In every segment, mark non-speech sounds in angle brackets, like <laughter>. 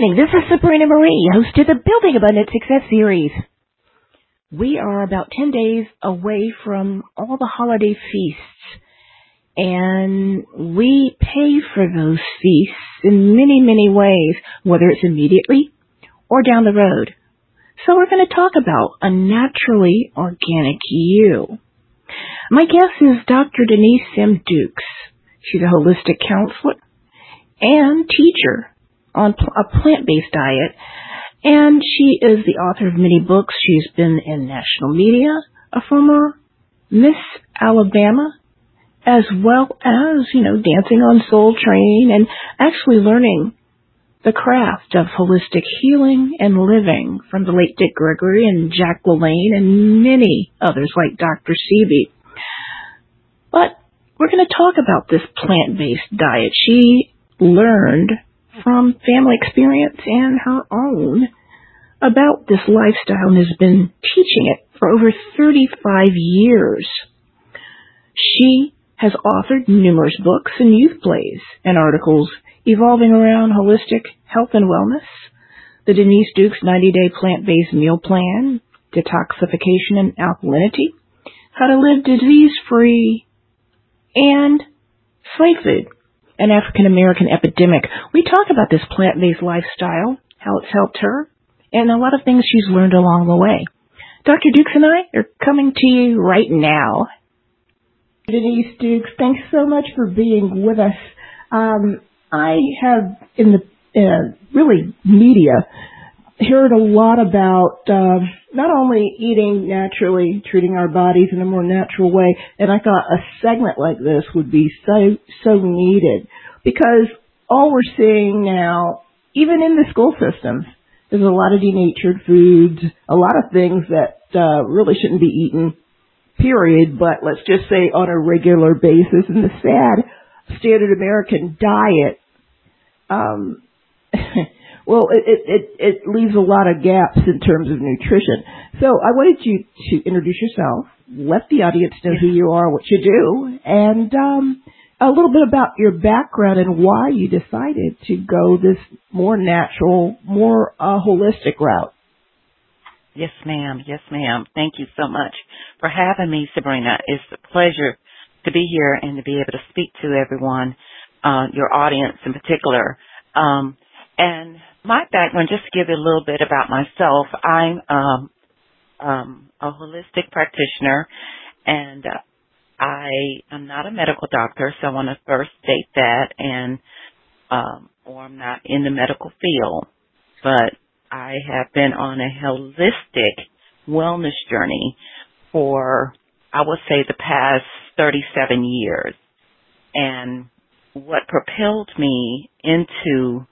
Evening. This is Sabrina Marie, host of the Building Abundant Success series. We are about 10 days away from all the holiday feasts, and we pay for those feasts in many, many ways, whether it's immediately or down the road. So we're going to talk about a naturally organic you. My guest is Dr. Denise M. Dukes. She's a holistic counselor and teacher on a plant-based diet, and she is the author of many books. She's been in national media, a former Miss Alabama, as well as, you know, dancing on Soul Train and actually learning the craft of holistic healing and living from the late Dick Gregory and Jack LaLanne and many others like Dr. Sebi. But we're going to talk about this plant-based diet. She learned from family experience and her own about this lifestyle and has been teaching it for over 35 years. She has authored numerous books and youth plays and articles evolving around holistic health and wellness, the Denise Dukes 90 day plant based meal plan, detoxification and alkalinity, how to live disease free, and slave food, an African American epidemic. We talk about this plant based lifestyle, how it's helped her, and a lot of things she's learned along the way. Dr. Dukes and I are coming to you right now. Denise Dukes, thanks so much for being with us. Um, I have in the uh, really media heard a lot about uh, not only eating naturally, treating our bodies in a more natural way, and I thought a segment like this would be so so needed because all we're seeing now, even in the school systems, is a lot of denatured foods, a lot of things that uh, really shouldn't be eaten. Period. But let's just say on a regular basis, and the sad standard American diet um, <laughs> well, it, it, it, it leaves a lot of gaps in terms of nutrition. So I wanted you to introduce yourself, let the audience know who you are, what you do, and um, a little bit about your background and why you decided to go this more natural, more uh, holistic route. Yes, ma'am. Yes, ma'am. Thank you so much for having me, Sabrina. It's a pleasure to be here and to be able to speak to everyone uh, your audience in particular. Um, and my background, just to give you a little bit about myself, I'm um, um, a holistic practitioner, and uh, I am not a medical doctor, so I want to first state that, and um, or I'm not in the medical field, but I have been on a holistic wellness journey for I would say the past 37 years, and what propelled me into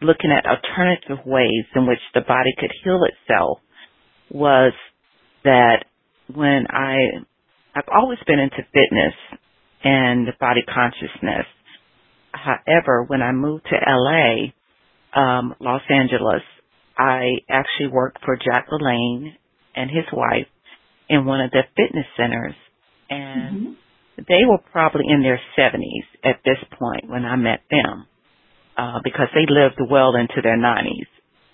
looking at alternative ways in which the body could heal itself was that when I I've always been into fitness and body consciousness. However, when I moved to LA, um, Los Angeles, I actually worked for Jack LaLanne and his wife in one of the fitness centers and mm-hmm they were probably in their 70s at this point when I met them, uh, because they lived well into their 90s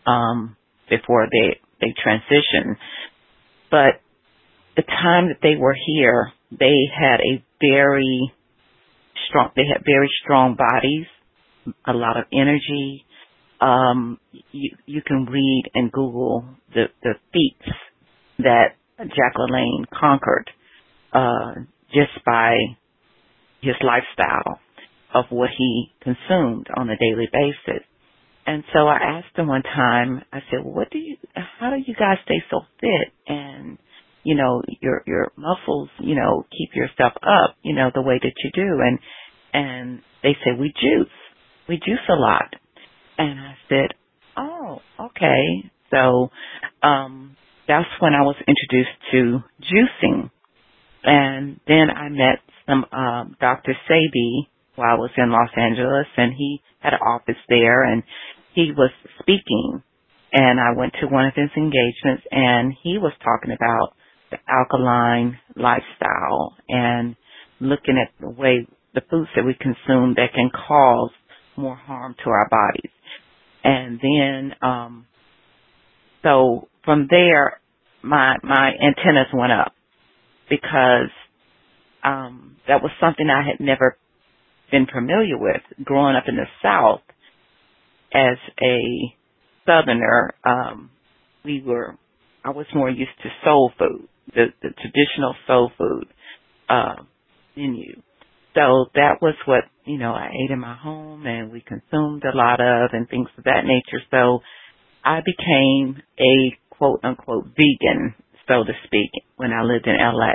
um, before they they transitioned. But the time that they were here, they had a very strong. They had very strong bodies, a lot of energy. Um, you you can read and Google the the feats that Jack LaLanne conquered. Uh, just by his lifestyle of what he consumed on a daily basis. And so I asked him one time, I said, what do you, how do you guys stay so fit and, you know, your, your muscles, you know, keep yourself up, you know, the way that you do. And, and they say, we juice. We juice a lot. And I said, oh, okay. So, um, that's when I was introduced to juicing. And then I met some um Dr. Sebi while I was in Los Angeles and he had an office there and he was speaking and I went to one of his engagements and he was talking about the alkaline lifestyle and looking at the way the foods that we consume that can cause more harm to our bodies. And then, um, so from there, my, my antennas went up because, um, that was something I had never been familiar with growing up in the South as a Southerner. Um, we were, I was more used to soul food, the, the traditional soul food, uh, menu. So that was what, you know, I ate in my home and we consumed a lot of and things of that nature. So I became a quote unquote vegan, so to speak, when I lived in LA,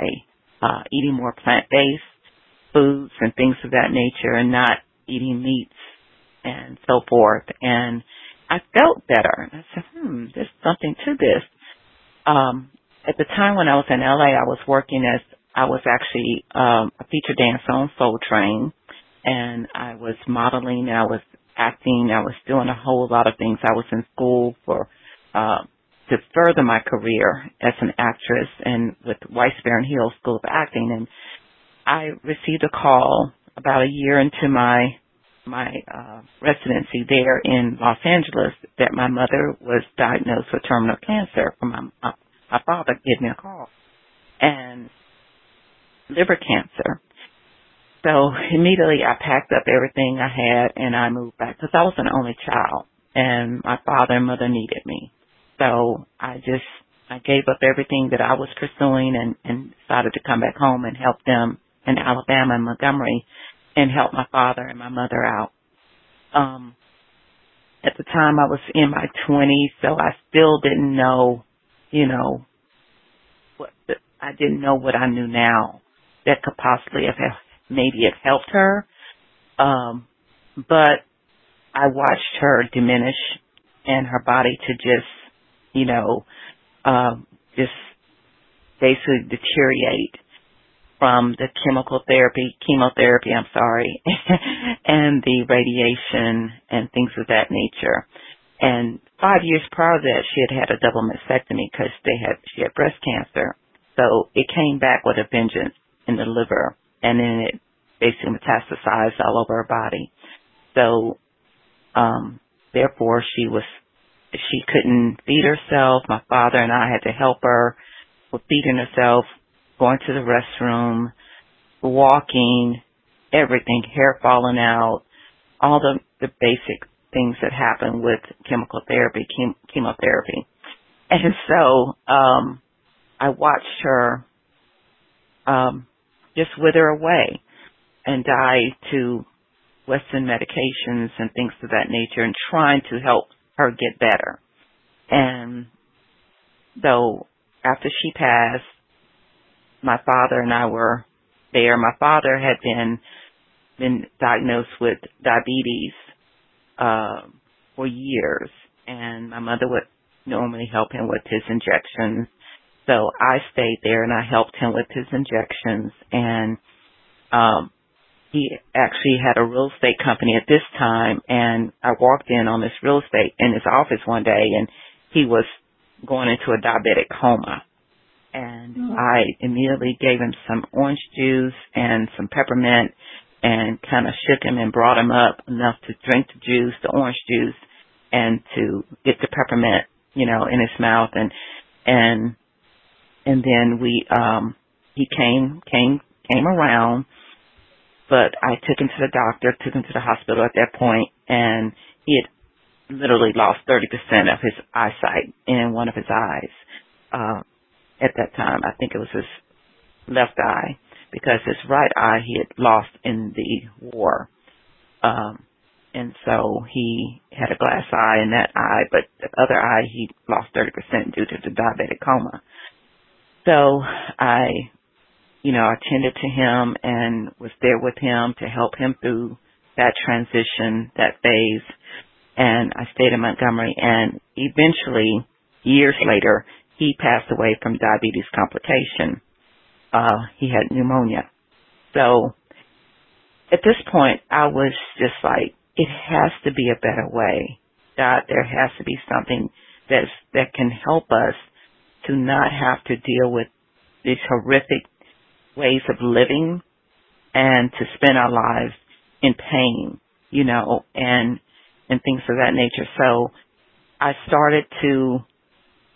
uh, eating more plant based foods and things of that nature and not eating meats and so forth. And I felt better. And I said, hmm, there's something to this. Um, at the time when I was in LA, I was working as I was actually um, a feature dancer on Soul Train, and I was modeling, I was acting, I was doing a whole lot of things. I was in school for uh, to further my career as an actress, and with Weiss Baron Hill School of Acting, and I received a call about a year into my my uh, residency there in Los Angeles that my mother was diagnosed with terminal cancer. From my, my my father gave me a call, and liver cancer. So immediately I packed up everything I had and I moved back because I was an only child and my father and mother needed me. So I just, I gave up everything that I was pursuing and, and decided to come back home and help them in Alabama and Montgomery and help my father and my mother out. Um, at the time I was in my twenties, so I still didn't know, you know, what I didn't know what I knew now that could possibly have maybe have helped her. Um, but I watched her diminish and her body to just, you know, um, just basically deteriorate from the chemical therapy, chemotherapy, I'm sorry, <laughs> and the radiation and things of that nature. And five years prior to that, she had had a double mastectomy because they had she had breast cancer. So it came back with a vengeance in the liver, and then it basically metastasized all over her body. So, um, therefore, she was she couldn't feed herself. My father and I had to help her with feeding herself, going to the restroom, walking, everything, hair falling out, all the the basic things that happen with chemical therapy, chem- chemotherapy. And so, um, I watched her, um, just wither away and die to Western medications and things of that nature and trying to help her get better. And so after she passed, my father and I were there. My father had been been diagnosed with diabetes uh, for years, and my mother would normally help him with his injections. So I stayed there and I helped him with his injections. And um he actually had a real estate company at this time. And I walked in on this real estate in his office one day and he was going into a diabetic coma. And oh. I immediately gave him some orange juice and some peppermint and kind of shook him and brought him up enough to drink the juice, the orange juice, and to get the peppermint, you know, in his mouth and and and then we um he came came came around but I took him to the doctor, took him to the hospital at that point and he had literally lost 30% of his eyesight in one of his eyes. Uh at that time, I think it was his left eye because his right eye he had lost in the war. Um and so he had a glass eye in that eye, but the other eye he lost 30% due to the diabetic coma. So I, you know, attended to him and was there with him to help him through that transition, that phase. And I stayed in Montgomery and eventually, years later, he passed away from diabetes complication. Uh, he had pneumonia. So at this point, I was just like, it has to be a better way. God, there has to be something that's, that can help us to not have to deal with these horrific ways of living and to spend our lives in pain, you know, and and things of that nature. So I started to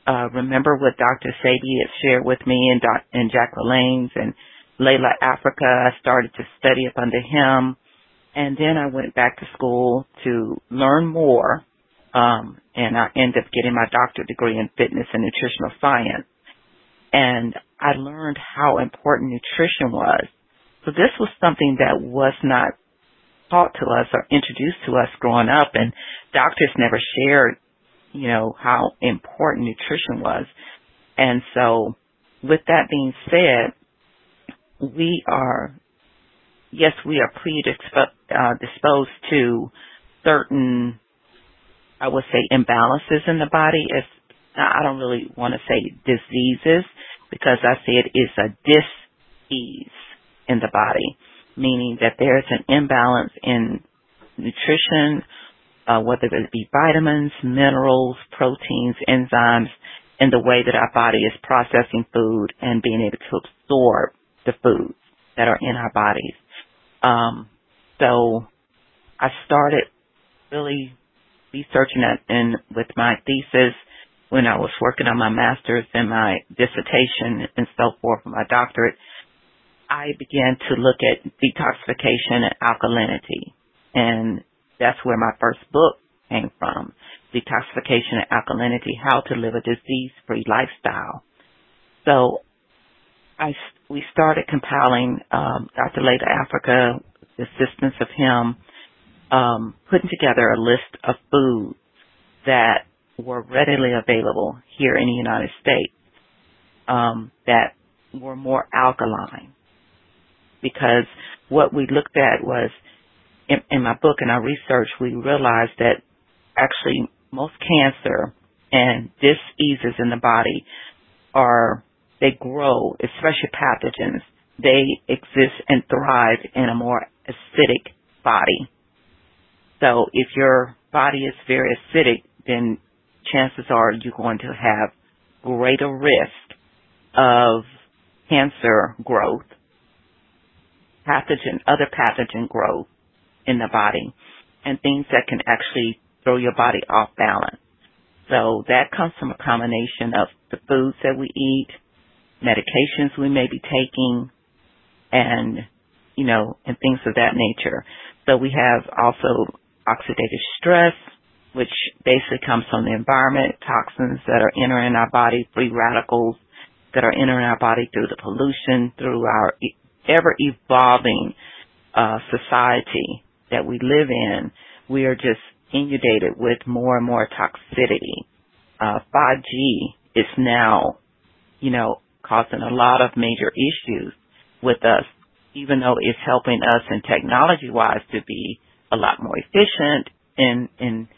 uh, remember what Dr. Sebi had shared with me and, Doc, and Jack LaLanne's and Llaila Afrika. I started to study up under him. And then I went back to school to learn more. Um, and I ended up getting my doctorate degree in fitness and nutritional science. And I learned how important nutrition was. So this was something that was not taught to us or introduced to us growing up and doctors never shared, you know, how important nutrition was. And so with that being said, we are, yes, we are predisposed uh, to certain, I would say, imbalances in the body. As I don't really want to say diseases because I say it is a dis-ease in the body meaning that there's an imbalance in nutrition, uh, whether it be vitamins, minerals, proteins, enzymes, and the way that our body is processing food and being able to absorb the foods that are in our bodies. Um, so I started really researching that in with my thesis when I was working on my master's and my dissertation and so forth, for my doctorate. I began to look at detoxification and alkalinity. And that's where my first book came from. Detoxification and alkalinity, how to live a disease-free lifestyle. So I, we started compiling, um, Dr. Llaila Afrika, the assistance of him, um, putting together a list of foods that were readily available here in the United States um, that were more alkaline because what we looked at was in, in my book and our research, we realized that actually most cancer and diseases in the body are, they grow, especially pathogens. They exist and thrive in a more acidic body. So if your body is very acidic, then chances are you're going to have greater risk of cancer growth pathogen, other pathogen growth in the body and things that can actually throw your body off balance. So that comes from a combination of the foods that we eat, medications we may be taking, and, you know, and things of that nature. So we have also oxidative stress, which basically comes from the environment, toxins that are entering our body, free radicals that are entering our body through the pollution, through our ever evolving uh, society that we live in, we are just inundated with more and more toxicity. Uh, 5G is now, you know, causing a lot of major issues with us, even though it's helping us in technology wise to be a lot more efficient in, in,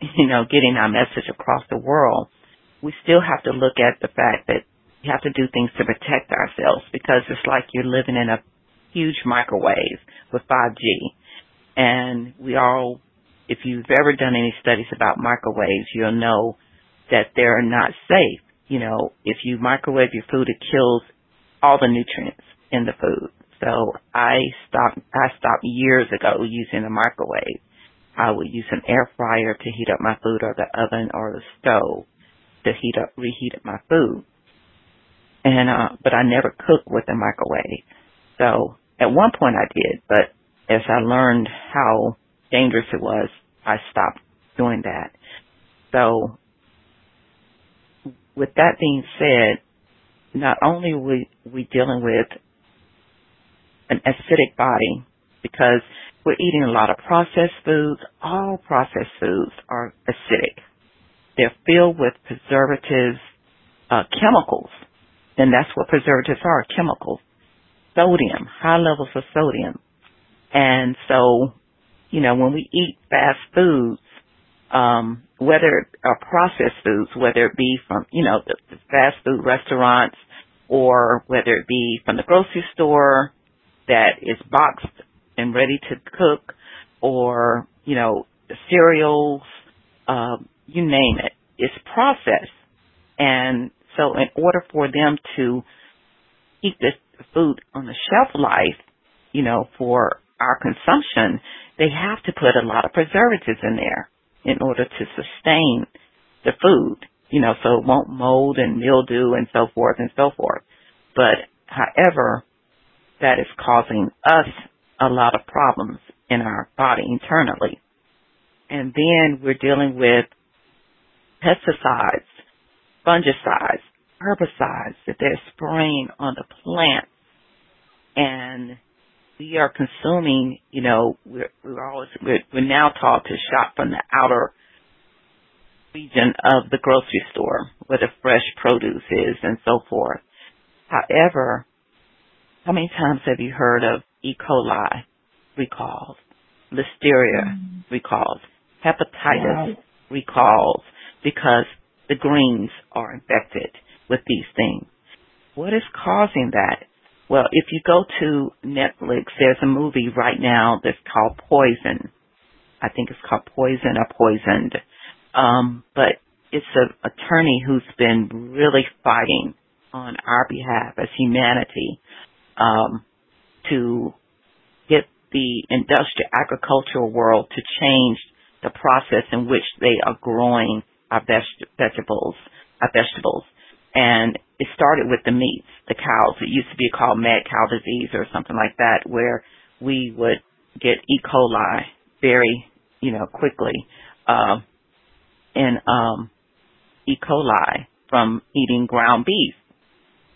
<laughs> you know, getting our message across the world. We still have to look at the fact that we have to do things to protect ourselves because it's like you're living in a huge microwave with 5G. And we all, if you've ever done any studies about microwaves, you'll know that they're not safe. You know, if you microwave your food, it kills all the nutrients in the food. So I stopped, I stopped years ago using a microwave. I would use an air fryer to heat up my food or the oven or the stove to heat up, reheat up my food and uh but I never cooked with the microwave. So at one point I did, but as I learned how dangerous it was, I stopped doing that. So with that being said, not only are we, we dealing with an acidic body because we're eating a lot of processed foods, all processed foods are acidic. They're filled with preservatives, uh, chemicals and that's what preservatives are, chemicals. Sodium, high levels of sodium. And so, you know, when we eat fast foods, um, whether are processed foods, whether it be from, you know, the, the fast food restaurants or whether it be from the grocery store that is boxed and ready to cook or, you know, cereals, uh, you name it, it's processed. And so in order for them to keep this food on the shelf life, you know, for our consumption, they have to put a lot of preservatives in there. in order to sustain the food, you know, so it won't mold and mildew and so forth and so forth. But however, that is causing us a lot of problems in our body internally. And then we're dealing with pesticides, fungicides, herbicides that they're spraying on the plants And we are consuming, you know, we're, we're always, we're, we're now taught to shop from the outer region of the grocery store where the fresh produce is and so forth. However, how many times have you heard of E. coli recalls, listeria mm. recalls, hepatitis wow. recalls because the greens are infected with these things? What is causing that? Well, if you go to Netflix, there's a movie right now that's called Poison. I think it's called Poison or Poisoned. Um, but it's an attorney who's been really fighting on our behalf as humanity um, to get the industrial agricultural world to change the process in which they are growing our veg- vegetables, our vegetables. And it started with the meats, the cows. It used to be called mad cow disease or something like that, where we would get E. coli very, you know, quickly, uh, and um, E. coli from eating ground beef.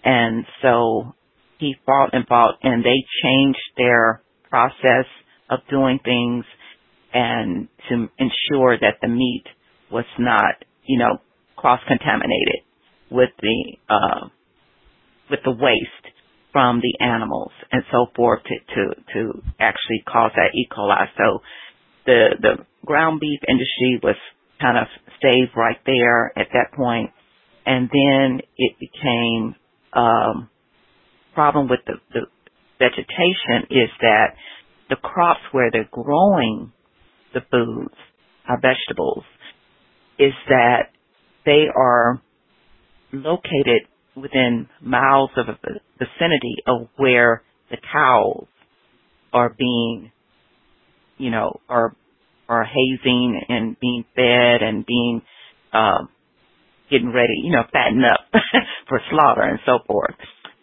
And so he fought and fought and they changed their process of doing things and to ensure that the meat was not, you know, cross contaminated with the uh with the waste from the animals and so forth to to, to actually cause that E. coli. So the the ground beef industry was kind of stayed right there at that point and then it became um problem with the, the vegetation is that the crops where they're growing the foods, our vegetables, is that they are located within miles of a vicinity of where the cows are being, you know, are are hazing and being fed and being uh, getting ready, you know, fattened up <laughs> for slaughter and so forth.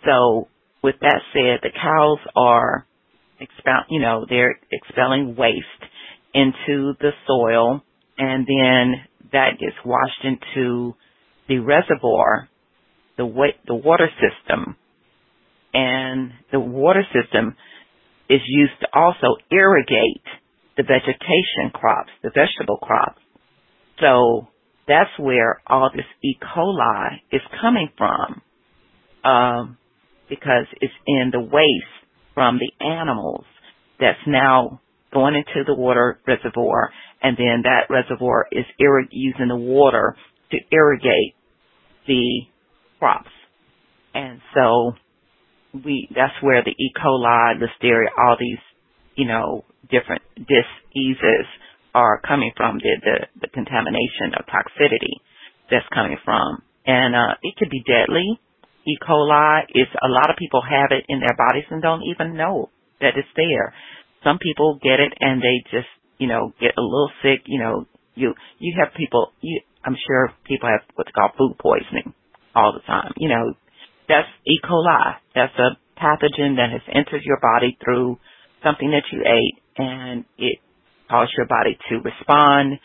So with that said, the cows are expel, you know, they're expelling waste into the soil and then that gets washed into the reservoir, the wa- the water system. And the water system is used to also irrigate the vegetation crops, the vegetable crops. So that's where all this E. coli is coming from. Um, because it's in the waste from the animals that's now going into the water reservoir and then that reservoir is irrig- using the water to irrigate the crops. And so we, that's where the E. coli, listeria, all these, you know, different diseases are coming from, the, the, the contamination or toxicity that's coming from. And, uh, it could be deadly. E. coli is a lot of people have it in their bodies and don't even know that it's there. Some people get it and they just, you know, get a little sick, you know, you, you have people, you, I'm sure people have what's called food poisoning all the time. You know, that's E. coli. That's a pathogen that has entered your body through something that you ate and it caused your body to respond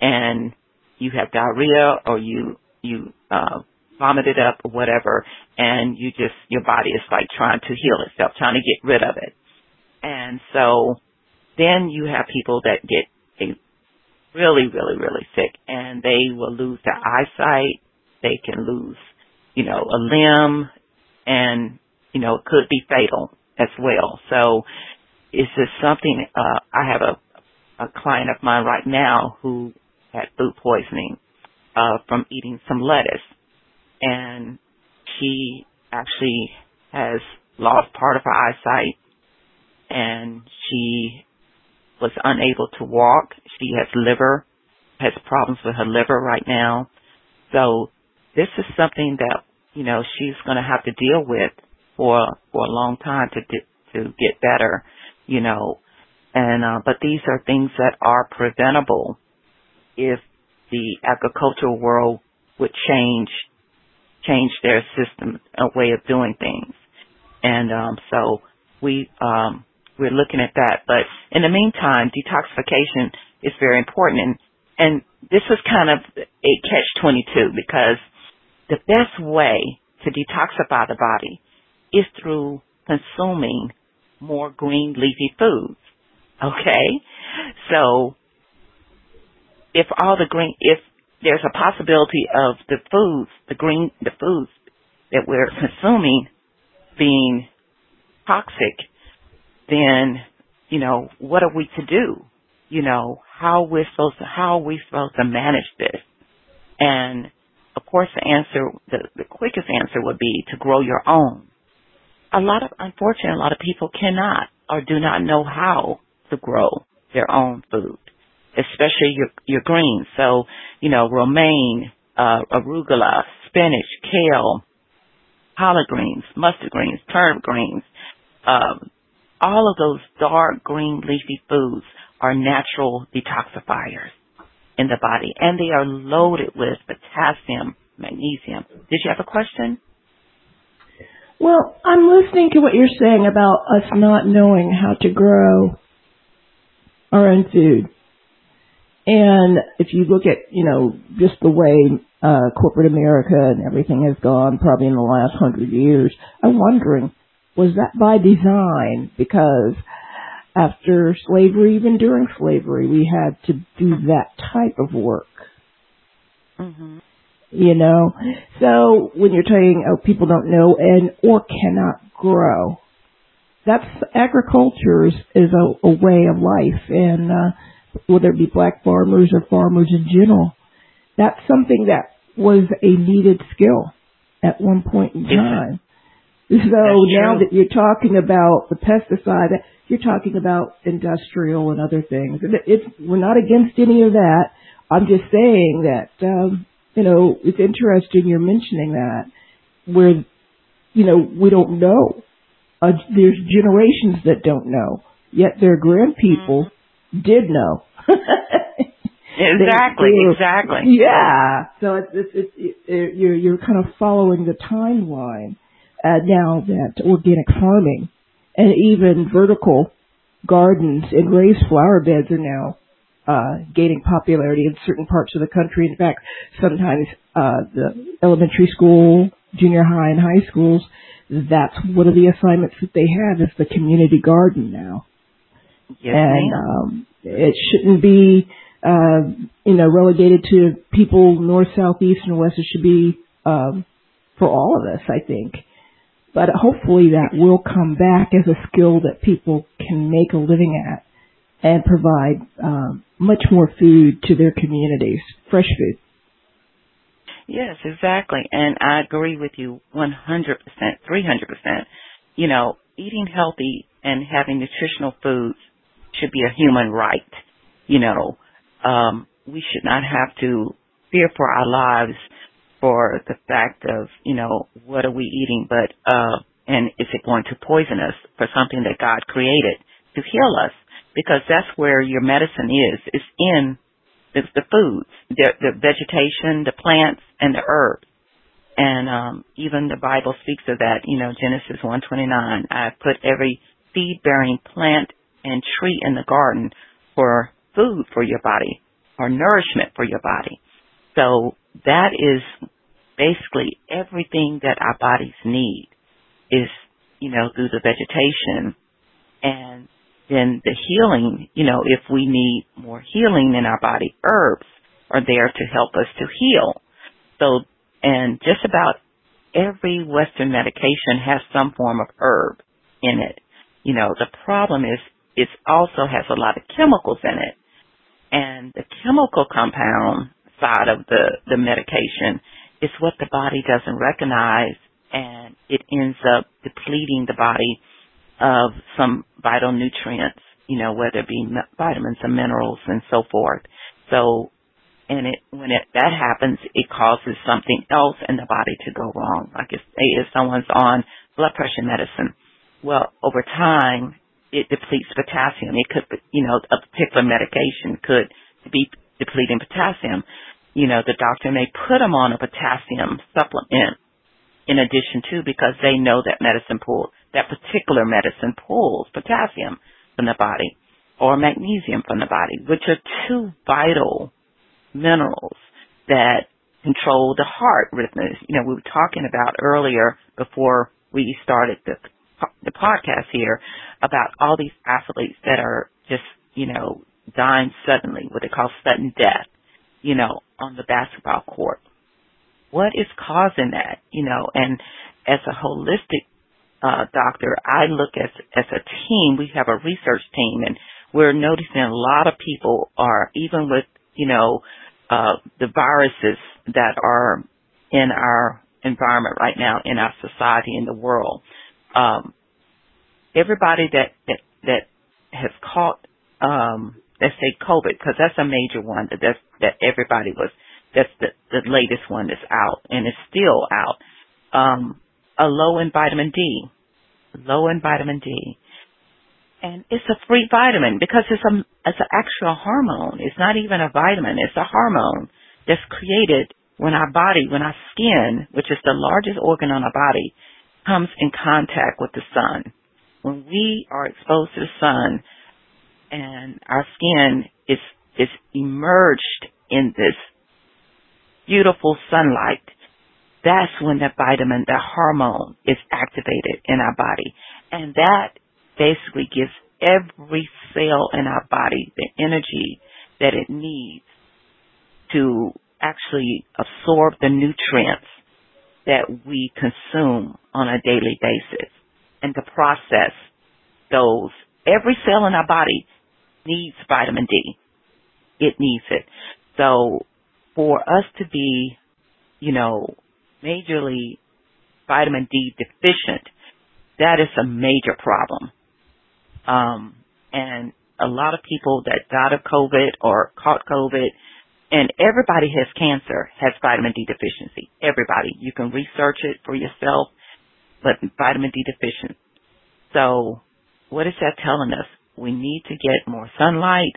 and you have diarrhea or you, you, uh, vomit it up or whatever, and you just, your body is like trying to heal itself, trying to get rid of it. And so then you have people that get really, really, really sick and they will lose their eyesight. They can lose, you know, a limb and, you know, it could be fatal as well. So is this something, uh, I have a, a client of mine right now who had food poisoning, uh, from eating some lettuce and she actually has lost part of her eyesight and she was unable to walk. She has liver, has problems with her liver right now. So this is something that, you know, she's going to have to deal with for, for a long time to, to get better, you know, and, uh, but these are things that are preventable. if the agricultural world would change change their system, a way of doing things. And um, so we um, we're looking at that. But in the meantime, detoxification is very important. And and this is kind of a catch twenty two because the best way to detoxify the body is through consuming more green leafy foods. Okay? So if all the green if there's a possibility of the foods, the green, the foods that we're consuming being toxic, then, you know, what are we to do? You know, how we're supposed to, how are we supposed to manage this? And of course the answer, the, the quickest answer would be to grow your own. A lot of, unfortunately, a lot of people cannot or do not know how to grow their own food especially your your greens. So, you know, romaine, uh, arugula, spinach, kale, collard greens, mustard greens, turnip greens, um, all of those dark green leafy foods are natural detoxifiers in the body, and they are loaded with potassium, magnesium. Did you have a question? Well, I'm listening to what you're saying about us not knowing how to grow our own food. And if you look at, you know, just the way uh, corporate America and everything has gone probably in the last hundred years, I'm wondering, was that by design? Because after slavery, even during slavery, we had to do that type of work. Mm-hmm. You know, so when you're saying, oh, people don't know and or cannot grow, that's agriculture is, is a, a way of life, and uh, whether it be black farmers or farmers in general. That's something that was a needed skill at one point in time. So now that you're talking about the pesticide, you're talking about industrial and other things. It's, we're not against any of that. I'm just saying that, um, you know, it's interesting you're mentioning that where, you know, we don't know. Uh, there's generations that don't know. Yet their grandpeople did know. <laughs> <laughs> exactly, exactly. Yeah. So it's, it's, it's, it, you're, you're kind of following the timeline uh, now that organic farming and even vertical gardens and raised flower beds are now uh, gaining popularity in certain parts of the country. In fact, sometimes uh, the elementary school, junior high, and high schools, that's one of the assignments that they have is the community garden now. Yes, and um, it shouldn't be uh, you know relegated to people north, south, east, and west. It should be um, for all of us, I think. But hopefully that will come back as a skill that people can make a living at and provide um, much more food to their communities, fresh food. Yes, exactly. And I agree with you 100%, 300%. You know, eating healthy and having nutritional foods should be a human right. You know, um, we should not have to fear for our lives for the fact of, you know, what are we eating, but, uh, and is it going to poison us for something that God created to heal us? Because that's where your medicine is. It's in the, the foods, the, the vegetation, the plants, and the herbs. And um, even the Bible speaks of that. You know, Genesis 1:29. I put every seed-bearing plant and tree in the garden for food for your body or nourishment for your body. So that is basically everything that our bodies need is, you know, through the vegetation and then the healing, you know, if we need more healing in our body, herbs are there to help us to heal. So, and just about every Western medication has some form of herb in it. You know, the problem is it also has a lot of chemicals in it. And the chemical compound side of the, the medication is what the body doesn't recognize and it ends up depleting the body of some vital nutrients, you know, whether it be vitamins and minerals and so forth. So, and it, when it, that happens, it causes something else in the body to go wrong. Like if, if someone's on blood pressure medicine, well, over time, it depletes potassium. It could, you know, a particular medication could be depleting potassium, you know, the doctor may put them on a potassium supplement in addition to because they know that medicine pull that particular medicine pulls potassium from the body or magnesium from the body, which are two vital minerals that control the heart rhythms. You know, we were talking about earlier before we started the the podcast here about all these athletes that are just, you know, dying suddenly, what they call sudden death, you know, on the basketball court. What is causing that? You know, and as a holistic uh, doctor, I look as as a team. We have a research team, and we're noticing a lot of people are even with you know uh, the viruses that are in our environment right now, in our society, in the world. Um, everybody that that that has caught um, let's say COVID, because that's a major one that that's, that everybody was. That's the the latest one that's out, and it's still out. Um, a low in vitamin D, low in vitamin D, and it's a free vitamin because it's a it's an actual hormone. It's not even a vitamin. It's a hormone that's created when our body, when our skin, which is the largest organ on our body, comes in contact with the sun. When we are exposed to the sun and our skin is is emerged in this beautiful sunlight, that's when the vitamin, the hormone is activated in our body. And that basically gives every cell in our body the energy that it needs to actually absorb the nutrients that we consume on a daily basis and to process those. Every cell in our body needs vitamin D. It needs it. So for us to be, you know, majorly vitamin D deficient, that is a major problem. Um, and a lot of people that died of COVID or caught COVID, and everybody has cancer has vitamin D deficiency. Everybody. You can research it for yourself, but vitamin D deficient. So what is that telling us? We need to get more sunlight.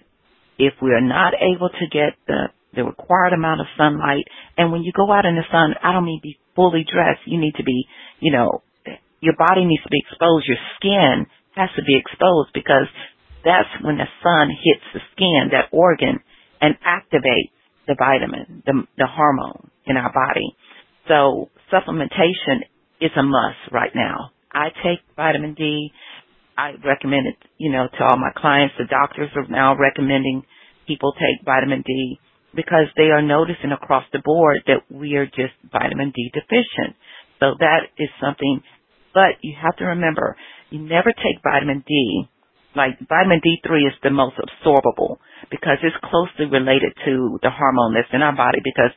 If we are not able to get the the required amount of sunlight, and when you go out in the sun, I don't mean be fully dressed. You need to be, you know, your body needs to be exposed. Your skin has to be exposed because that's when the sun hits the skin, that organ, and activates the vitamin, the, the hormone in our body. So supplementation is a must right now. I take vitamin D. I recommend it, you know, to all my clients. The doctors are now recommending people take vitamin D because they are noticing across the board that we are just vitamin D deficient. So that is something, but you have to remember, you never take vitamin D. Like vitamin D3 is the most absorbable because it's closely related to the hormone that's in our body because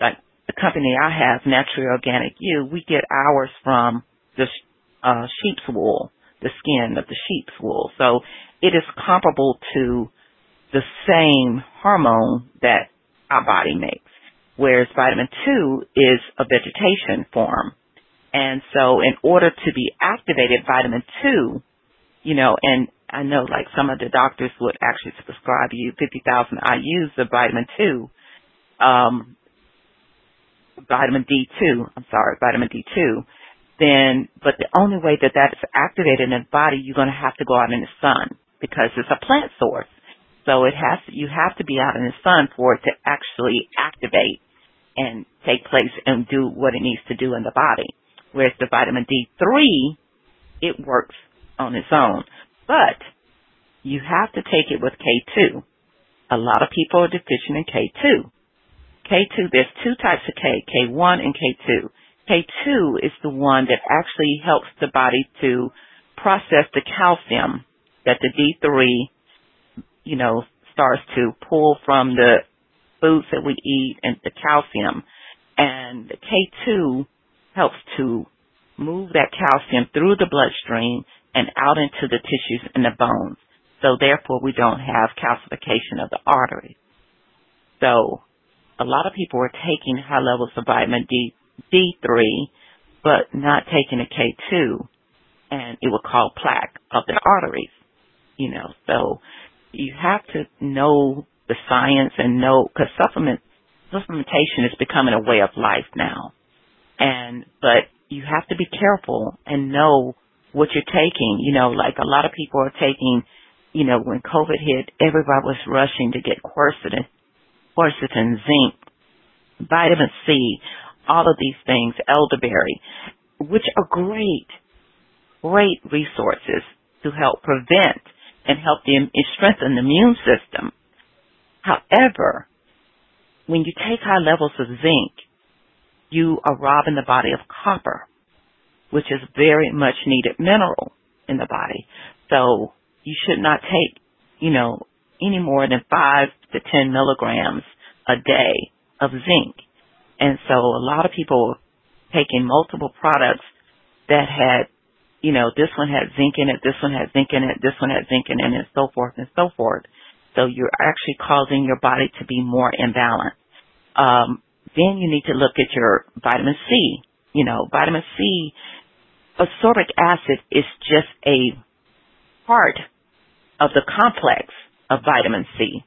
like the company I have, Naturally Organic You, we get ours from the uh, sheep's wool the skin of the sheep's wool. So it is comparable to the same hormone that our body makes, whereas vitamin 2 is a vegetation form. And so in order to be activated, vitamin 2, you know, and I know like some of the doctors would actually prescribe you 50,000 IUs of vitamin 2, um, vitamin D2, I'm sorry, vitamin D2, then, but the only way that that is activated in the body, you're going to have to go out in the sun because it's a plant source. So it has to, you have to be out in the sun for it to actually activate and take place and do what it needs to do in the body. Whereas the vitamin D3, it works on its own. But you have to take it with K2. A lot of people are deficient in K2. K2, there's two types of K, K1 and K2. K2 is the one that actually helps the body to process the calcium that the D3, you know, starts to pull from the foods that we eat and the calcium. And the K2 helps to move that calcium through the bloodstream and out into the tissues and the bones. So therefore we don't have calcification of the arteries. So a lot of people are taking high levels of vitamin D D3, but not taking a K2, and it will cause plaque of the arteries. You know, so you have to know the science and know, cause supplement, supplementation is becoming a way of life now. And, but you have to be careful and know what you're taking. You know, like a lot of people are taking, you know, when COVID hit, everybody was rushing to get quercetin, quercetin, zinc, vitamin C, all of these things, elderberry, which are great, great resources to help prevent and help the, strengthen the immune system. However, when you take high levels of zinc, you are robbing the body of copper, which is very much needed mineral in the body. So you should not take, you know, any more than five to ten milligrams a day of zinc. And so a lot of people taking multiple products that had, you know, this one had zinc in it, this one had zinc in it, this one had zinc in it, and so forth and so forth. So you're actually causing your body to be more imbalanced. Um, then you need to look at your vitamin C. You know, vitamin C, ascorbic acid is just a part of the complex of vitamin C.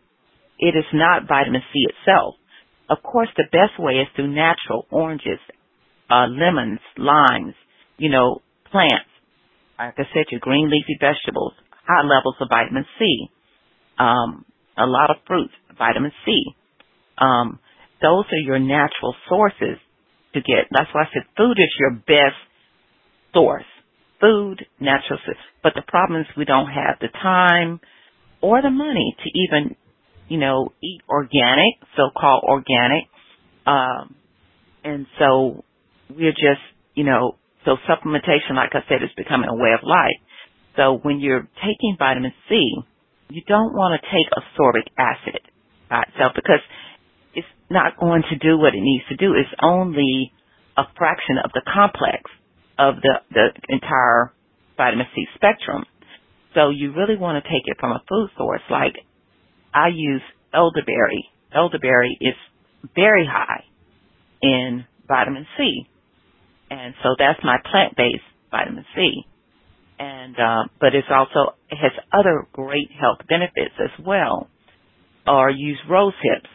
It is not vitamin C itself. Of course, the best way is through natural oranges, uh, lemons, limes, you know, plants. Like I said, your green leafy vegetables, high levels of vitamin C, um, a lot of fruits, vitamin C. Um, those are your natural sources to get. That's why I said food is your best source. Food, natural source. But the problem is we don't have the time or the money to even, you know, eat organic, so-called organic. Um, and so we're just, you know, so supplementation, like I said, is becoming a way of life. So when you're taking vitamin C, you don't want to take ascorbic acid by itself because it's not going to do what it needs to do. It's only a fraction of the complex of the, the entire vitamin C spectrum. So you really want to take it from a food source. Like I use elderberry. Elderberry is very high in vitamin C. And so that's my plant-based vitamin C. And, uh, but it's also, it has other great health benefits as well. Or use rose hips.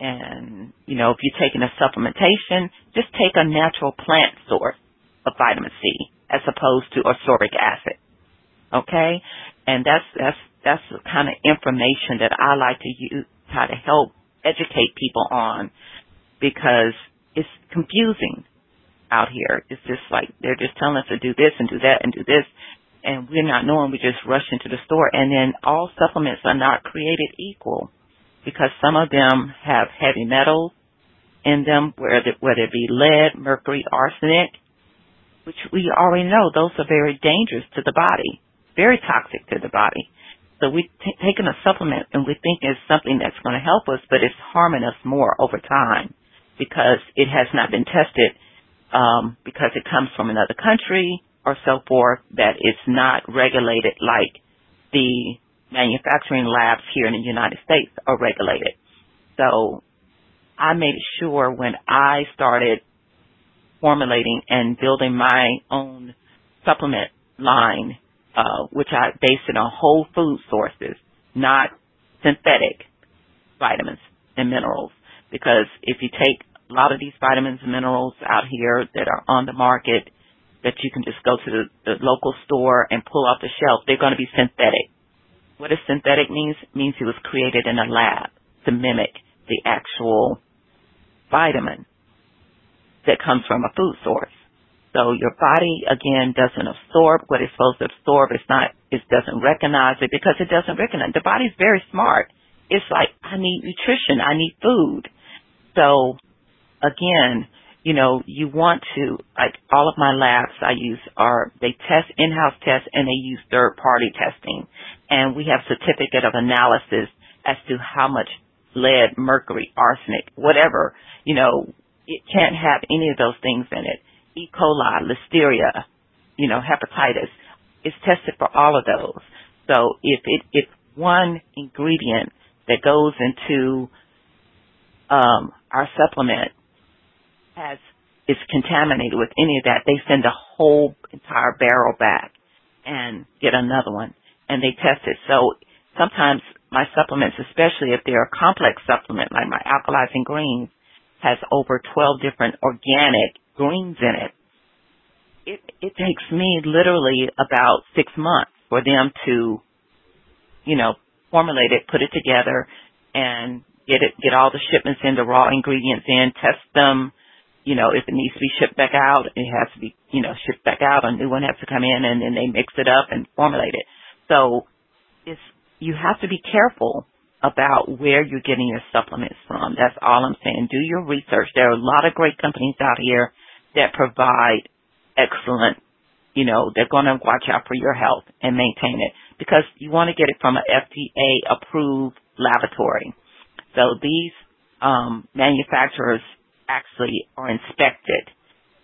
And, you know, if you're taking a supplementation, just take a natural plant source of vitamin C as opposed to ascorbic acid. Okay? And that's, that's, that's the kind of information that I like to use, try to help educate people on because it's confusing out here. It's just like they're just telling us to do this and do that and do this, and we're not knowing. We just rush into the store, and then all supplements are not created equal because some of them have heavy metals in them, whether whether it be lead, mercury, arsenic, which we already know those are very dangerous to the body, very toxic to the body. So we t- taking a supplement and we think it's something that's going to help us, but it's harming us more over time because it has not been tested um, because it comes from another country or so forth that it's not regulated like the manufacturing labs here in the United States are regulated. So I made sure when I started formulating and building my own supplement line, uh, which I based it on whole food sources, not synthetic vitamins and minerals. Because if you take a lot of these vitamins and minerals out here that are on the market that you can just go to the, the local store and pull off the shelf. They're going to be synthetic. What does synthetic means? Means it was created in a lab to mimic the actual vitamin that comes from a food source. So your body again doesn't absorb what it's supposed to absorb. It's not, it doesn't recognize it because it doesn't recognize. The body's very smart. It's like, I need nutrition. I need food. So again, you know, you want to, like all of my labs I use are, they test in-house tests and they use third party testing. And we have certificate of analysis as to how much lead, mercury, arsenic, whatever, you know, it can't have any of those things in it. E. coli, listeria, you know, hepatitis. It's tested for all of those. So if it, if one ingredient that goes into, um, our supplement has is contaminated with any of that, they send a whole entire barrel back and get another one and they test it. So sometimes my supplements, especially if they're a complex supplement like my alkalizing greens, has over 12 different organic greens in it. It it takes me literally about six months for them to, you know, formulate it, put it together, and get it, get all the shipments in, the raw ingredients in, test them. You know, if it needs to be shipped back out, it has to be, you know, shipped back out. A new one has to come in, and then they mix it up and formulate it. So, it's you have to be careful about where you're getting your supplements from. That's all I'm saying. Do your research. There are a lot of great companies out here that provide excellent, you know, they're going to watch out for your health and maintain it because you want to get it from an FDA approved laboratory. So these um, manufacturers actually are inspected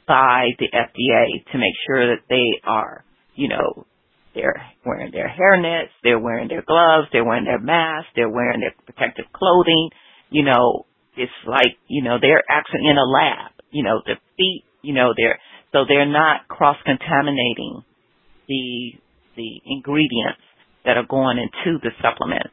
by the FDA to make sure that they are, you know, they're wearing their hairnets, they're wearing their gloves, they're wearing their masks, they're wearing their protective clothing. You know, it's like, you know, they're actually in a lab. You know, the feet, you know, they're, so they're not cross contaminating the, the ingredients that are going into the supplement.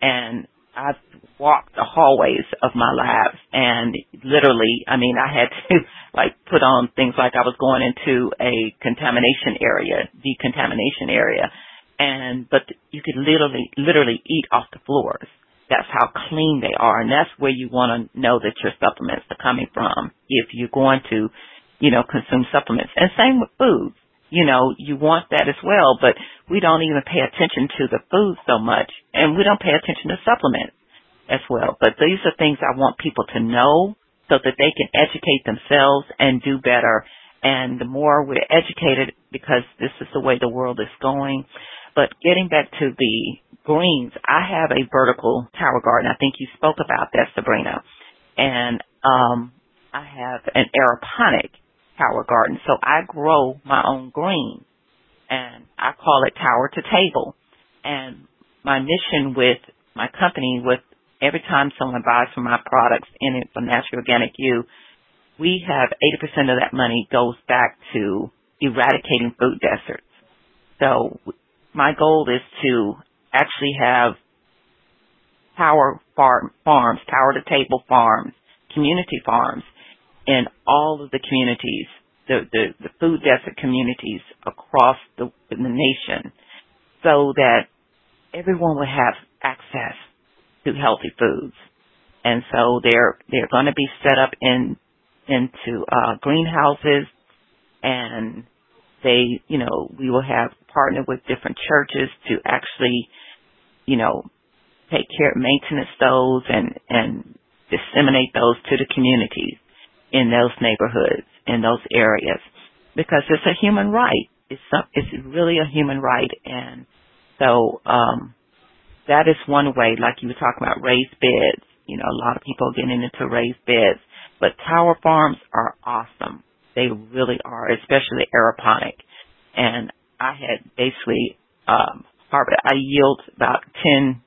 And I've walked the hallways of my labs and literally, I mean, I had to <laughs> like put on things like I was going into a contamination area, decontamination area. And, but you could literally, literally eat off the floors. That's how clean they are. And that's where you want to know that your supplements are coming from if you're going to, you know, consume supplements. And same with foods you know, you want that as well, but we don't even pay attention to the food so much and we don't pay attention to supplements as well. But these are things I want people to know so that they can educate themselves and do better. And the more we're educated, because this is the way the world is going. But getting back to the greens, I have a vertical tower garden. I think you spoke about that, Sabrina. And um, I have an aeroponic tower garden. So I grow my own greens and I call it tower to table. And my mission with my company with every time someone buys from my products in it from Natural Organic You, we have 80% of that money goes back to eradicating food deserts. So my goal is to actually have tower farm, farms, tower to table farms, community farms in all of the communities, the, the, the food desert communities across the, the nation so that everyone will have access to healthy foods. And so they're, they're going to be set up in, into, uh, greenhouses and they, you know, we will have partnered with different churches to actually, you know, take care, of maintenance those and, and disseminate those to the communities in those neighborhoods, in those areas, because it's a human right. It's some, it's really a human right, and so um, that is one way. Like you were talking about raised beds. You know, a lot of people are getting into raised beds, but tower farms are awesome. They really are, especially aeroponic. And I had basically um, harvest. I yield about ten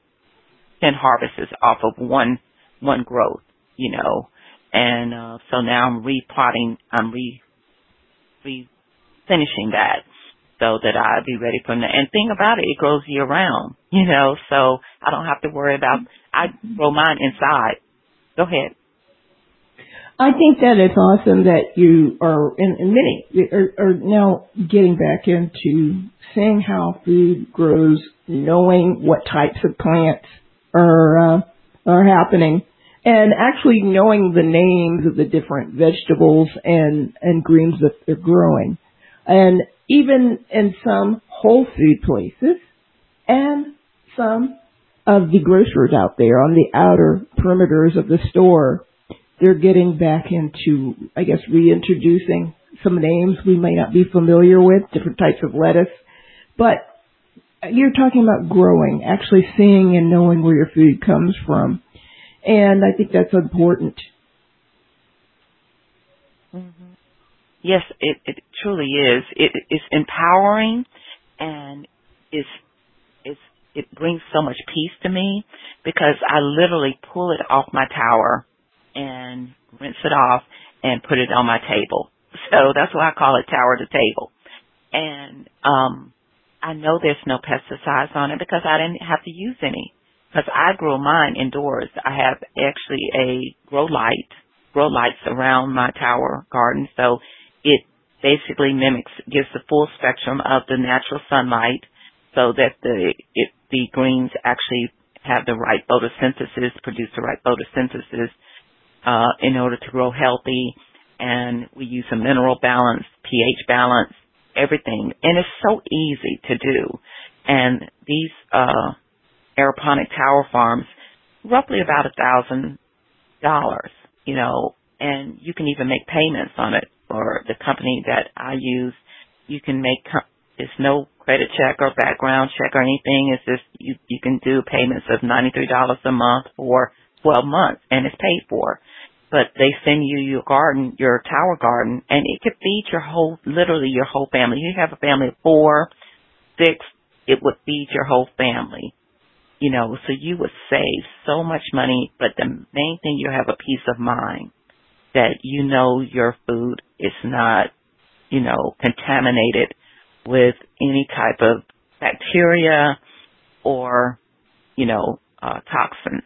ten harvests off of one one growth. You know, and uh, so now I'm repotting, I'm re, re finishing that so that I'll be ready for that. And thing about it, it grows year round, you know, so I don't have to worry about, I grow mine inside. Go ahead. I think that it's awesome that you are, and, and many are, are now getting back into seeing how food grows, knowing what types of plants are, uh, are happening and actually knowing the names of the different vegetables and, and greens that they're growing. And even in some whole food places and some of the grocers out there on the outer perimeters of the store, they're getting back into, I guess, reintroducing some names we may not be familiar with, different types of lettuce. But you're talking about growing, actually seeing and knowing where your food comes from. And I think that's important. Mm-hmm. Yes, it, it truly is. It, it's empowering and it's, it's, it brings so much peace to me because I literally pull it off my tower and rinse it off and put it on my table. <laughs> So that's why I call it tower to table. And, um, I know there's no pesticides on it because I didn't have to use any because I grow mine indoors. I have actually a grow light, grow lights around my tower garden, so it basically mimics, gives the full spectrum of the natural sunlight, so that the it, the greens actually have the right photosynthesis, produce the right photosynthesis uh, in order to grow healthy. And we use a mineral balance, pH balance, everything, and it's so easy to do. And these uh, aeroponic tower farms, roughly about a thousand dollars, you know, and you can even make payments on it. For the company that I use, you can make it's no credit check or background check or anything. It's just you you can do payments of ninety three dollars a month for twelve months, and it's paid for. But they send you your garden, your tower garden, and it could feed your whole, literally your whole family. You have a family of four, six, it would feed your whole family you know, so you would save so much money, but the main thing you have a peace of mind that you know your food is not, you know, contaminated with any type of bacteria or, you know, uh, toxin.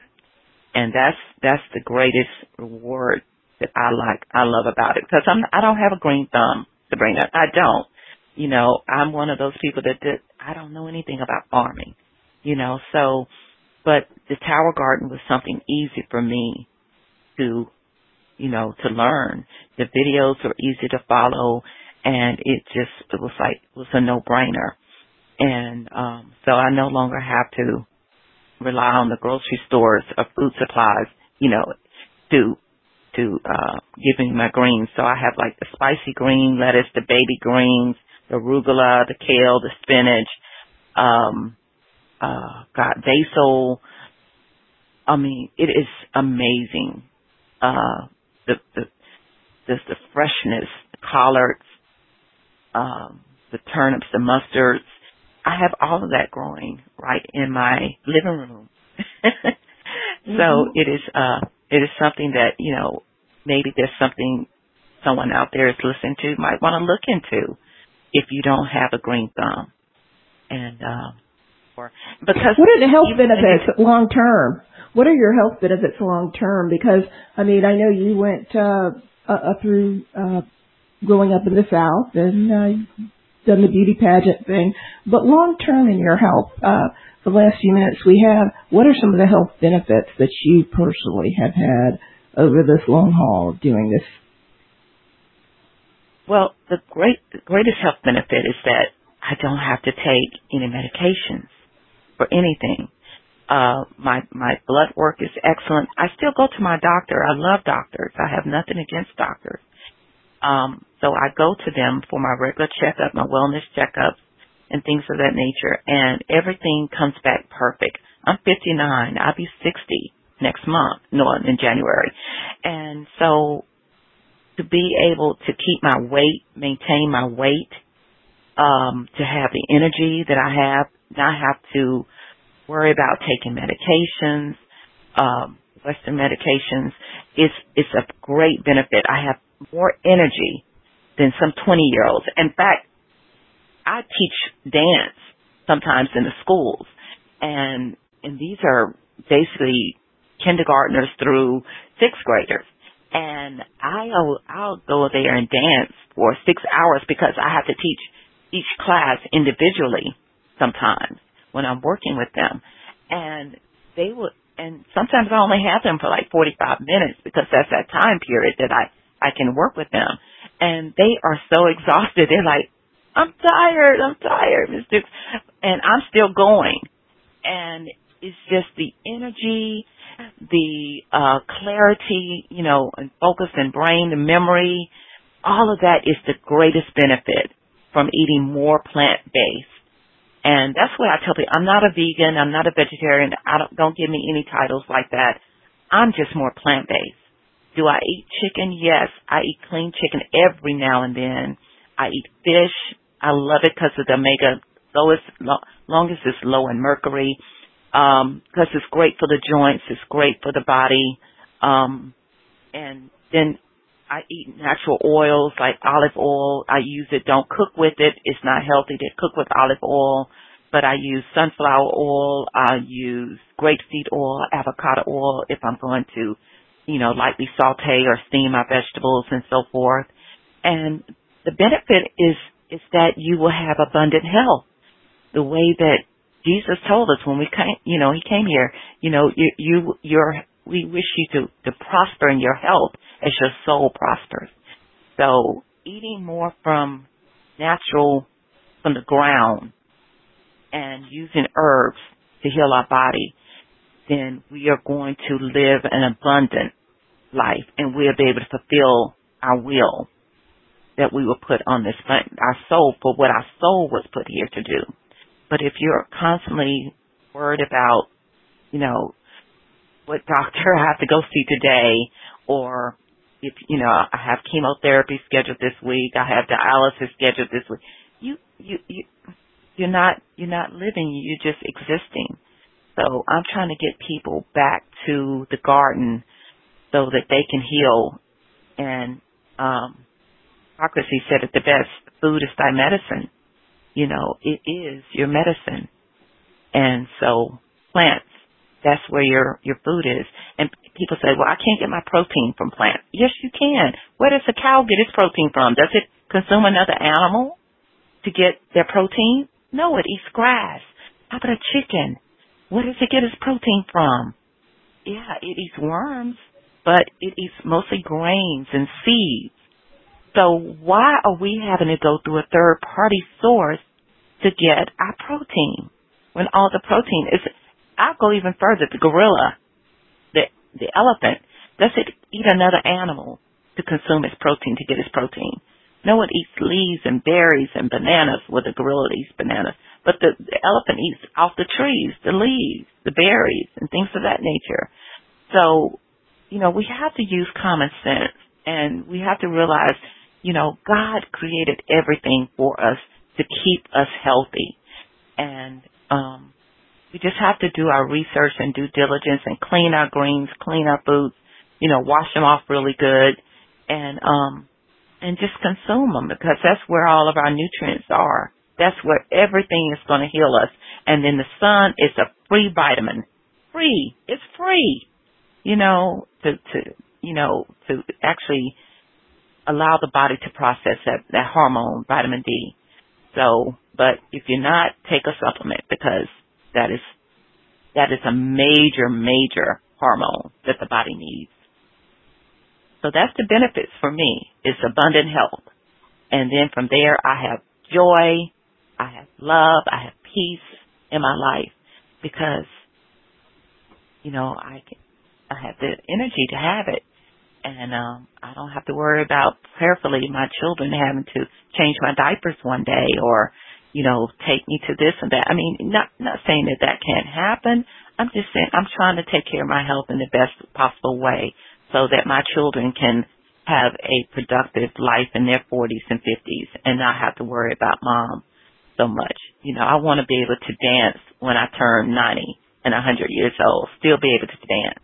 And that's, that's the greatest reward that I like, I love about it because I'm, I don't have a green thumb, Sabrina. I don't. You know, I'm one of those people that did, I don't know anything about farming you know, so, but the tower garden was something easy for me to, you know, to learn. The videos were easy to follow and it just, it was like, it was a no-brainer. And, um, so I no longer have to rely on the grocery stores of food supplies, you know, to, to, uh, give me my greens. So I have like the spicy green lettuce, the baby greens, the arugula, the kale, the spinach, um, uh, got basil. I mean, it is amazing. Uh, the, the, just the freshness, the collards, um, the turnips, the mustards. I have all of that growing right in my living room. <laughs> so mm-hmm. it is, uh, it is something that, you know, maybe there's something someone out there is listening to might want to look into if you don't have a green thumb. And, um, for. Because what are the health benefits long term? What are your health benefits long term? Because I mean, I know you went uh, uh, through uh, growing up in the South and uh, done the beauty pageant thing, but long term in your health. Uh, the last few minutes we have, what are some of the health benefits that you personally have had over this long haul doing this? Well, the great, the greatest health benefit is that I don't have to take any medications for anything. Uh, my my blood work is excellent. I still go to my doctor. I love doctors. I have nothing against doctors. Um, so I go to them for my regular checkup, my wellness checkups, and things of that nature. And everything comes back perfect. I'm 59. I'll be 60 next month, no, in January. And so to be able to keep my weight, maintain my weight, um, to have the energy that I have, not have to worry about taking medications, um, Western medications. It's it's a great benefit. I have more energy than some 20 year olds. In fact, I teach dance sometimes in the schools, and and these are basically kindergartners through sixth graders. And I'll I'll go there and dance for six hours because I have to teach each class individually sometimes when I'm working with them. And they would, and sometimes I only have them for like 45 minutes because that's that time period that I, I can work with them. And they are so exhausted. They're like, I'm tired, I'm tired, Ms. Dukes. And I'm still going. And it's just the energy, the uh clarity, you know, and focus and brain, the memory, all of that is the greatest benefit from eating more plant based. And that's what I tell people. I'm not a vegan. I'm not a vegetarian. I don't, don't give me any titles like that. I'm just more plant based. Do I eat chicken? Yes. I eat clean chicken every now and then. I eat fish. I love it because of the omega lowest, longest is low in mercury. Um, cause it's great for the joints. It's great for the body. Um, and then I eat natural oils like olive oil. I use it. Don't cook with it. It's not healthy to cook with olive oil. but I use sunflower oil, I use grapeseed oil, avocado oil if I'm going to, you know, lightly saute or steam my vegetables and so forth. And the benefit is, is that you will have abundant health. The way that Jesus told us when we came, you know, he came here, you know, you, you, your, we wish you to, to prosper in your health as your soul prospers. So eating more from natural, from the ground and using herbs to heal our body, then we are going to live an abundant life and we'll be able to fulfill our will that we were put on this planet, our soul for what our soul was put here to do. But if you're constantly worried about, you know, what doctor I have to go see today or if you know I have chemotherapy scheduled this week, I have dialysis scheduled this week. You you you you're not you're not living, you're just existing. So I'm trying to get people back to the garden so that they can heal. And um Hippocrates said it the best, food is thy medicine. You know, it is your medicine. And so plants that's where your your food is. And people say, "Well, I can't get my protein from plants." Yes, you can. Where does a cow get its protein from? Does it consume another animal to get their protein? No, it eats grass. How about a chicken? Where does it get its protein from? Yeah, it eats worms, but it eats mostly grains and seeds. So why are we having to go through a third party source to get our protein when all the protein is I'll go even further. The gorilla, the the elephant, does it eat another animal to consume its protein to get its protein? No one eats leaves and berries and bananas. Well, the gorilla eats bananas, but the, the elephant eats off the trees, the leaves, the berries, and things of that nature. So, you know, we have to use common sense, and we have to realize, you know, God created everything for us to keep us healthy, and um, we just have to do our research and due diligence and clean our greens, clean our foods, you know, wash them off really good and, um, and just consume them because that's where all of our nutrients are. That's where everything is going to heal us. And then the sun is a free vitamin. Free. It's free. You know, to, to, you know, to actually allow the body to process that, that hormone, vitamin D. So, but if you're not, take a supplement because that is that is a major, major hormone that the body needs. So that's the benefits for me. It's abundant health. And then from there I have joy, I have love, I have peace in my life because you know, I can, I have the energy to have it. And um I don't have to worry about prayerfully my children having to change my diapers one day or you know, take me to this and that. I mean, not not saying that that can't happen. I'm just saying I'm trying to take care of my health in the best possible way so that my children can have a productive life in their 40s and 50s and not have to worry about mom so much. You know, I want to be able to dance when I turn 90 and 100 years old, still be able to dance.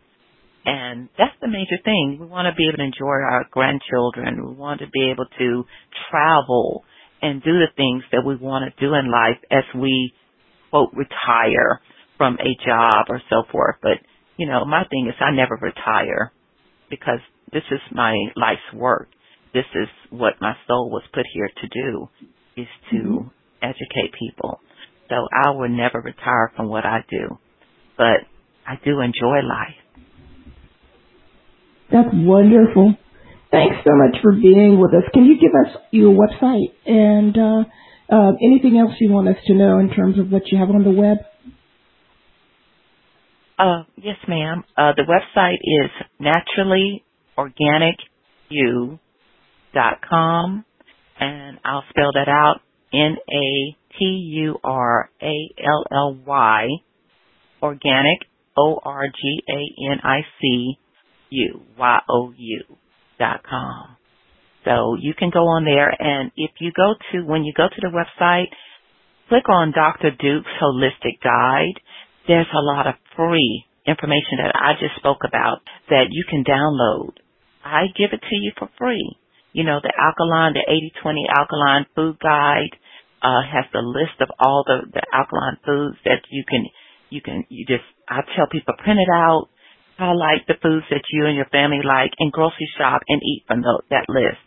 And that's the major thing. We want to be able to enjoy our grandchildren. We want to be able to travel and do the things that we want to do in life as we quote retire from a job or so forth. But you know, my thing is I never retire because this is my life's work. This is what my soul was put here to do is to mm-hmm. educate people. So I will never retire from what I do. But I do enjoy life. That's wonderful. Thanks so much for being with us. Can you give us your website and uh, uh, anything else you want us to know in terms of what you have on the web? Uh, yes, ma'am. Uh, the website is naturallyorganicyou.com, and I'll spell that out: N A T U R A L L Y, organic, O R G A N I C U Y O U com. So you can go on there and if you go to, when you go to the website, click on Dr. Duke's Holistic Guide. There's a lot of free information that I just spoke about that you can download. I give it to you for free. You know, the alkaline, the 80-20 alkaline food guide, uh, has the list of all the, the alkaline foods that you can, you can, you just, I tell people print it out, highlight the foods that you and your family like and grocery shop and eat from the, that list.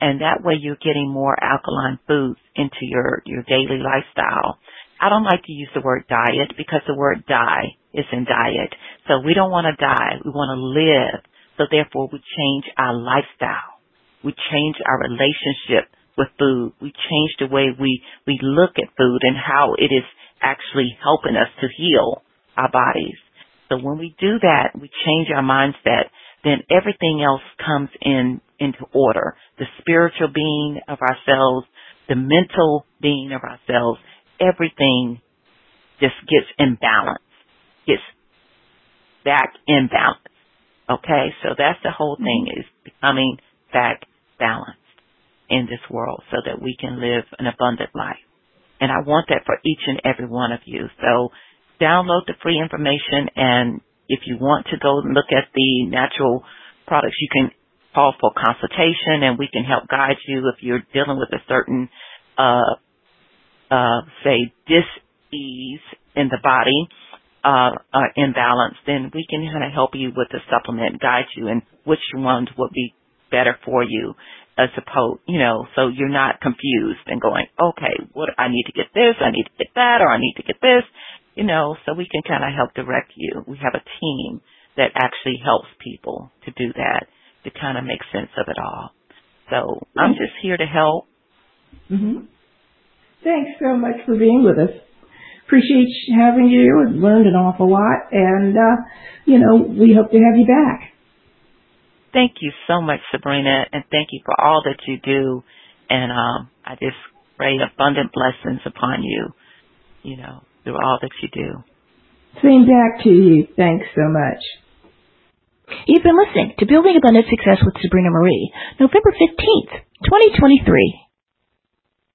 And that way you're getting more alkaline foods into your, your daily lifestyle. I don't like to use the word diet because the word die is in diet. So we don't want to die. We want to live. So therefore we change our lifestyle. We change our relationship with food. We change the way we, we look at food and how it is actually helping us to heal our bodies. So when we do that, we change our mindset, then everything else comes in into order. The spiritual being of ourselves, the mental being of ourselves, everything just gets in balance, gets back in balance. Okay, so that's the whole thing mm-hmm. is becoming back balanced in this world so that we can live an abundant life. And I want that for each and every one of you. So download the free information and if you want to go and look at the natural products, you can call for consultation and we can help guide you if you're dealing with a certain, uh, uh, say dis-ease in the body, uh, uh, imbalance, then we can kind of help you with the supplement, guide you in which ones would be better for you as opposed, you know, so you're not confused and going, okay, what I need to get this, I need to get that, or I need to get this, you know, so we can kind of help direct you. We have a team that actually helps people to do that, to kind of make sense of it all. So I'm just here to help. Mm-hmm. Thanks so much for being with us. Appreciate having you and learned an awful lot. And, uh, you know, we hope to have you back. Thank you so much, Sabrina, and thank you for all that you do. And um, I just pray abundant blessings upon you, you know, through all that you do. Same back to you. Thanks so much. You've been listening to Building Abundant Success with Sabrina Marie, November 15th, 2023.